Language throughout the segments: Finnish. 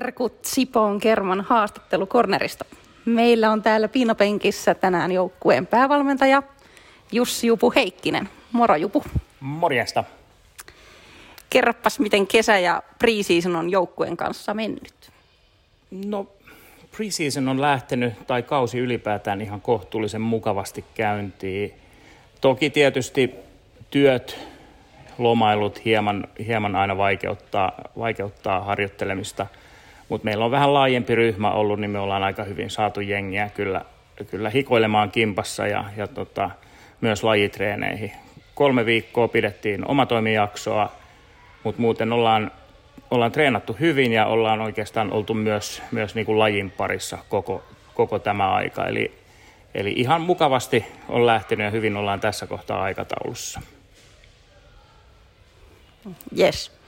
Terkut Sipoon Kerman haastattelukornerista. Meillä on täällä piinapenkissä tänään joukkueen päävalmentaja Jussi Jupu Heikkinen. Moro Jupu. Morjesta. Kerropas, miten kesä ja preseason on joukkueen kanssa mennyt. No, preseason on lähtenyt, tai kausi ylipäätään ihan kohtuullisen mukavasti käyntiin. Toki tietysti työt, lomailut hieman, hieman aina vaikeuttaa, vaikeuttaa harjoittelemista, mutta meillä on vähän laajempi ryhmä ollut, niin me ollaan aika hyvin saatu jengiä kyllä, kyllä hikoilemaan kimpassa ja, ja tota, myös lajitreeneihin. Kolme viikkoa pidettiin omatoimijaksoa, mutta muuten ollaan, ollaan treenattu hyvin ja ollaan oikeastaan oltu myös, myös niin kuin lajin parissa koko, koko tämä aika. Eli, eli ihan mukavasti on lähtenyt ja hyvin ollaan tässä kohtaa aikataulussa. Yes.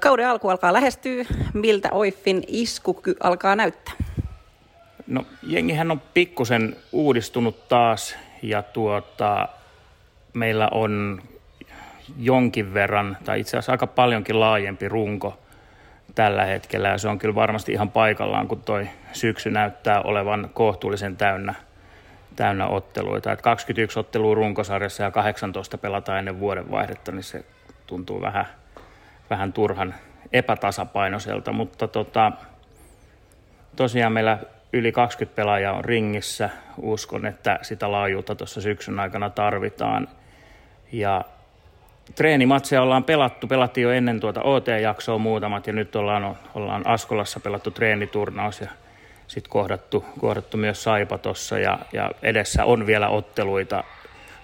Kauden alku alkaa lähestyä. Miltä Oiffin isku alkaa näyttää? No jengihän on pikkusen uudistunut taas ja tuota, meillä on jonkin verran, tai itse asiassa aika paljonkin laajempi runko tällä hetkellä. Ja se on kyllä varmasti ihan paikallaan, kun toi syksy näyttää olevan kohtuullisen täynnä, täynnä otteluita. Et 21 ottelua runkosarjassa ja 18 pelataan ennen vuodenvaihdetta, niin se tuntuu vähän, vähän turhan epätasapainoiselta. Mutta tota, tosiaan meillä yli 20 pelaajaa on ringissä. Uskon, että sitä laajuutta tuossa syksyn aikana tarvitaan. Ja treenimatseja ollaan pelattu. Pelattiin jo ennen tuota OT-jaksoa muutamat ja nyt ollaan, ollaan Askolassa pelattu treeniturnaus ja sitten kohdattu, kohdattu myös Saipa tuossa ja, ja edessä on vielä otteluita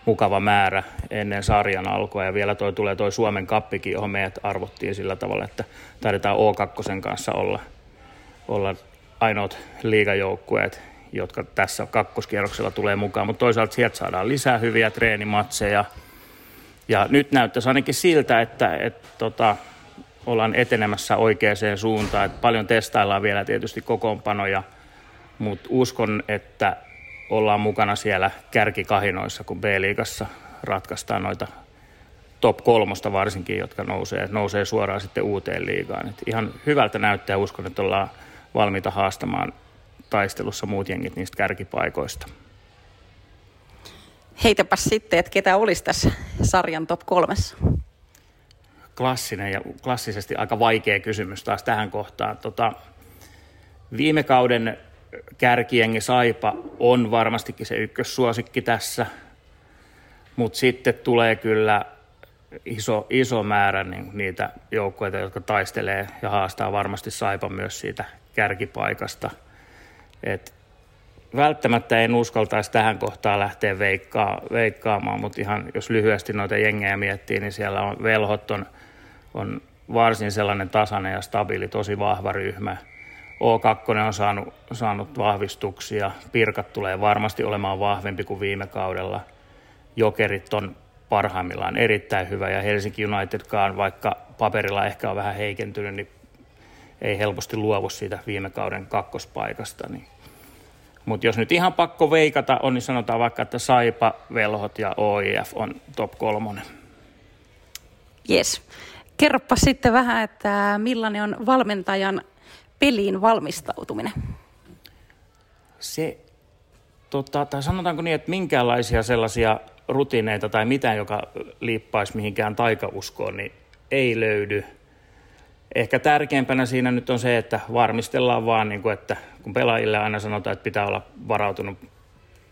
mukava määrä ennen sarjan alkua ja vielä toi tulee toi Suomen kappikin, johon meidät arvottiin sillä tavalla, että taidetaan O2 kanssa olla, olla ainoat liigajoukkueet, jotka tässä kakkoskierroksella tulee mukaan, mutta toisaalta sieltä saadaan lisää hyviä treenimatseja. Ja nyt näyttäisi ainakin siltä, että, että tota, ollaan etenemässä oikeaan suuntaan. Että paljon testaillaan vielä tietysti kokoonpanoja, mutta uskon, että ollaan mukana siellä kärkikahinoissa, kun B-liigassa ratkaistaan noita top kolmosta varsinkin, jotka nousee, nousee suoraan sitten uuteen liigaan. Et ihan hyvältä näyttää uskon, että ollaan valmiita haastamaan taistelussa muut jengit niistä kärkipaikoista. Heitäpäs sitten, että ketä olisi tässä sarjan top kolmessa? Klassinen ja klassisesti aika vaikea kysymys taas tähän kohtaan. Tota, viime kauden kärkiengi Saipa on varmastikin se ykkössuosikki tässä, mutta sitten tulee kyllä iso, iso määrä niin niitä joukkueita, jotka taistelee ja haastaa varmasti Saipa myös siitä kärkipaikasta. Et välttämättä en uskaltaisi tähän kohtaan lähteä veikkaa, veikkaamaan, mutta ihan jos lyhyesti noita jengejä miettii, niin siellä on Velhot on, on varsin sellainen tasainen ja stabiili, tosi vahva ryhmä. O2 on saanut, saanut vahvistuksia, Pirkat tulee varmasti olemaan vahvempi kuin viime kaudella. Jokerit on parhaimmillaan erittäin hyvä ja Helsinki Unitedkaan, vaikka paperilla ehkä on vähän heikentynyt, niin ei helposti luovu siitä viime kauden kakkospaikasta. Niin. Mutta jos nyt ihan pakko veikata on, niin sanotaan vaikka, että Saipa, Velhot ja OIF on top kolmonen. Yes. Kerropa sitten vähän, että millainen on valmentajan peliin valmistautuminen? Se, tota, tai sanotaanko niin, että minkäänlaisia sellaisia rutiineita tai mitään, joka liippaisi mihinkään taikauskoon, niin ei löydy – ehkä tärkeimpänä siinä nyt on se, että varmistellaan vaan, niin kuin, että kun pelaajille aina sanotaan, että pitää olla varautunut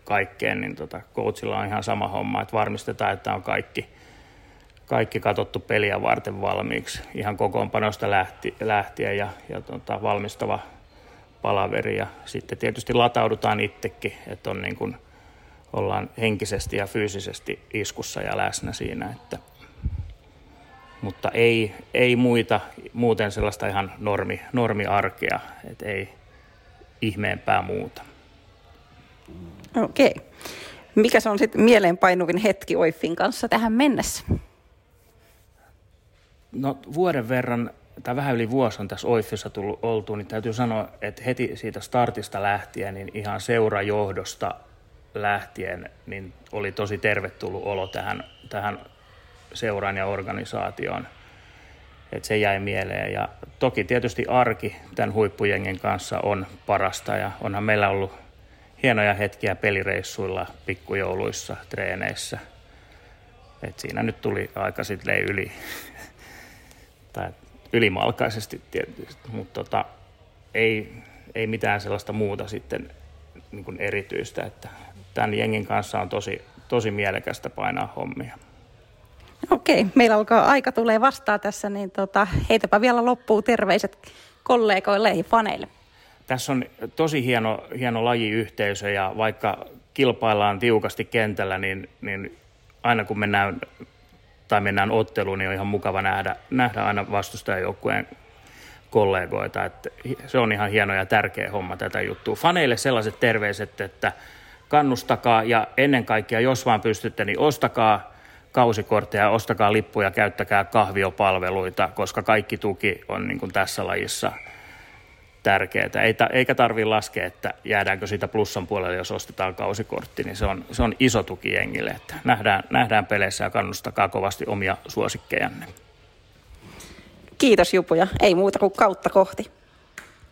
kaikkeen, niin tota, coachilla on ihan sama homma, että varmistetaan, että on kaikki, kaikki katsottu peliä varten valmiiksi, ihan kokoonpanosta lähti, lähtien ja, ja tota, valmistava palaveri ja sitten tietysti lataudutaan itsekin, että on niin kuin, ollaan henkisesti ja fyysisesti iskussa ja läsnä siinä, että mutta ei, ei muita, muuten sellaista ihan normi, normiarkea, että ei ihmeempää muuta. Okei. Mikä se on sitten mieleenpainuvin hetki Oiffin kanssa tähän mennessä? No vuoden verran, tai vähän yli vuosi on tässä Oiffissa tullut oltu, niin täytyy sanoa, että heti siitä startista lähtien, niin ihan seurajohdosta lähtien, niin oli tosi tervetullut olo tähän, tähän seuraan ja organisaatioon. Et se jäi mieleen. Ja toki tietysti arki tämän huippujengen kanssa on parasta ja onhan meillä ollut hienoja hetkiä pelireissuilla, pikkujouluissa, treeneissä. Et siinä nyt tuli aika sitten yli, tai ylimalkaisesti tietysti, mutta tota, ei, ei mitään sellaista muuta sitten niin kuin erityistä, että tämän jengin kanssa on tosi, tosi mielekästä painaa hommia. Okei, meillä alkaa aika tulee vastaan tässä, niin tota, heitäpä vielä loppuu terveiset kollegoille ja faneille. Tässä on tosi hieno, hieno lajiyhteisö ja vaikka kilpaillaan tiukasti kentällä, niin, niin aina kun mennään tai mennään otteluun, niin on ihan mukava nähdä, nähdä aina vastustajajoukkueen kollegoita. Että se on ihan hieno ja tärkeä homma tätä juttua. Faneille sellaiset terveiset, että kannustakaa ja ennen kaikkea, jos vaan pystytte, niin ostakaa kausikortteja, ostakaa lippuja, käyttäkää kahviopalveluita, koska kaikki tuki on niin kuin tässä lajissa tärkeää. Eikä tarvitse laskea, että jäädäänkö siitä plussan puolelle, jos ostetaan kausikortti, niin se on, se on iso tuki jengille. Että nähdään, nähdään peleissä ja kannustakaa kovasti omia suosikkejanne. Kiitos Jupuja, ei muuta kuin kautta kohti.